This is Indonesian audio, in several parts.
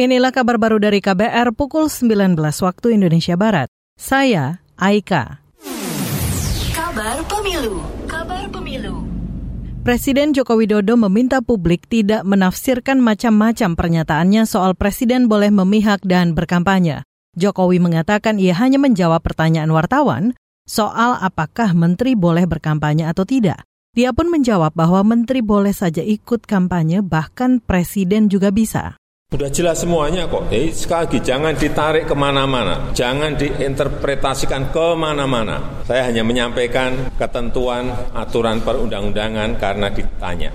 Inilah kabar baru dari KBR pukul 19 waktu Indonesia Barat. Saya Aika. Kabar Pemilu. Kabar Pemilu. Presiden Joko Widodo meminta publik tidak menafsirkan macam-macam pernyataannya soal presiden boleh memihak dan berkampanye. Jokowi mengatakan ia hanya menjawab pertanyaan wartawan soal apakah menteri boleh berkampanye atau tidak. Dia pun menjawab bahwa menteri boleh saja ikut kampanye, bahkan presiden juga bisa. Sudah jelas semuanya kok. Jadi sekali lagi jangan ditarik ke mana-mana, jangan diinterpretasikan ke mana-mana. Saya hanya menyampaikan ketentuan aturan perundang-undangan karena ditanya.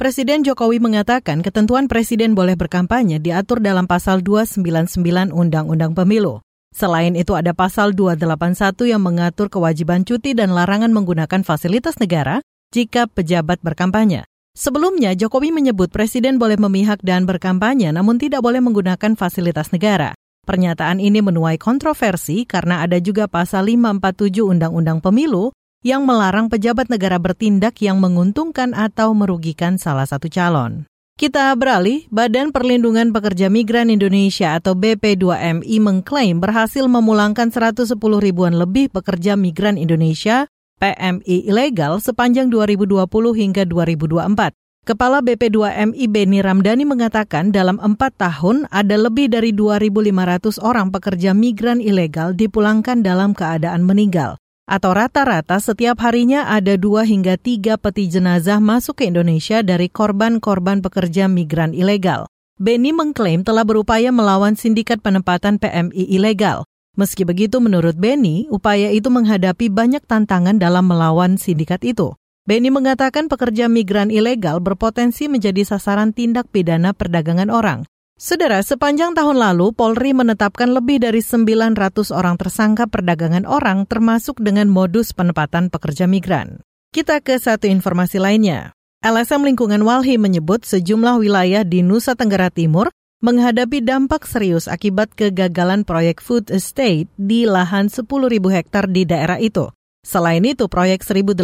Presiden Jokowi mengatakan ketentuan presiden boleh berkampanye diatur dalam pasal 299 Undang-Undang Pemilu. Selain itu ada pasal 281 yang mengatur kewajiban cuti dan larangan menggunakan fasilitas negara jika pejabat berkampanye. Sebelumnya, Jokowi menyebut Presiden boleh memihak dan berkampanye namun tidak boleh menggunakan fasilitas negara. Pernyataan ini menuai kontroversi karena ada juga pasal 547 Undang-Undang Pemilu yang melarang pejabat negara bertindak yang menguntungkan atau merugikan salah satu calon. Kita beralih, Badan Perlindungan Pekerja Migran Indonesia atau BP2MI mengklaim berhasil memulangkan 110 ribuan lebih pekerja migran Indonesia PMI ilegal sepanjang 2020 hingga 2024. Kepala BP2MI Beni Ramdhani mengatakan dalam empat tahun ada lebih dari 2.500 orang pekerja migran ilegal dipulangkan dalam keadaan meninggal. Atau rata-rata setiap harinya ada dua hingga tiga peti jenazah masuk ke Indonesia dari korban-korban pekerja migran ilegal. Beni mengklaim telah berupaya melawan sindikat penempatan PMI ilegal. Meski begitu, menurut Benny, upaya itu menghadapi banyak tantangan dalam melawan sindikat itu. Benny mengatakan pekerja migran ilegal berpotensi menjadi sasaran tindak pidana perdagangan orang. Saudara, sepanjang tahun lalu, Polri menetapkan lebih dari 900 orang tersangka perdagangan orang termasuk dengan modus penempatan pekerja migran. Kita ke satu informasi lainnya. LSM Lingkungan Walhi menyebut sejumlah wilayah di Nusa Tenggara Timur menghadapi dampak serius akibat kegagalan proyek food estate di lahan 10.000 hektar di daerah itu. Selain itu, proyek 1.800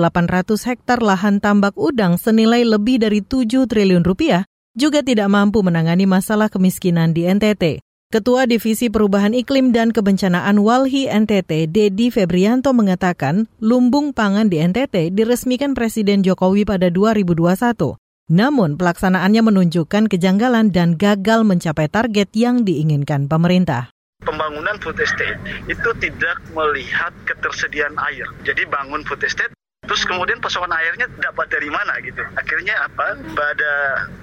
hektar lahan tambak udang senilai lebih dari 7 triliun rupiah juga tidak mampu menangani masalah kemiskinan di NTT. Ketua Divisi Perubahan Iklim dan Kebencanaan Walhi NTT, Dedi Febrianto mengatakan, lumbung pangan di NTT diresmikan Presiden Jokowi pada 2021. Namun pelaksanaannya menunjukkan kejanggalan dan gagal mencapai target yang diinginkan pemerintah pembangunan food estate itu tidak melihat ketersediaan air. Jadi bangun food estate Terus kemudian pasokan airnya dapat dari mana gitu. Akhirnya apa? Pada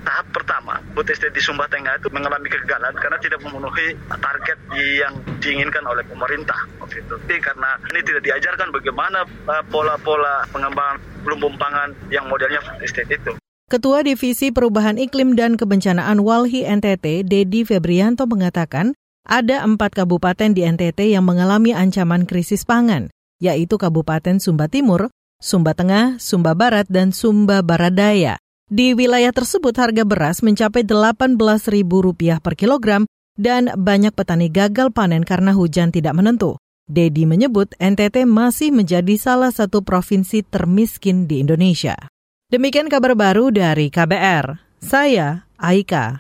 tahap pertama, food estate di Sumba Tengah itu mengalami kegagalan karena tidak memenuhi target yang diinginkan oleh pemerintah. Gitu. Tapi karena ini tidak diajarkan bagaimana uh, pola-pola pengembangan lumbung pangan yang modelnya food estate itu. Ketua Divisi Perubahan Iklim dan Kebencanaan Walhi NTT, Dedi Febrianto mengatakan, ada empat kabupaten di NTT yang mengalami ancaman krisis pangan, yaitu Kabupaten Sumba Timur, Sumba Tengah, Sumba Barat, dan Sumba Barat Daya. Di wilayah tersebut harga beras mencapai Rp18.000 per kilogram dan banyak petani gagal panen karena hujan tidak menentu. Dedi menyebut NTT masih menjadi salah satu provinsi termiskin di Indonesia. Demikian kabar baru dari KBR. Saya Aika.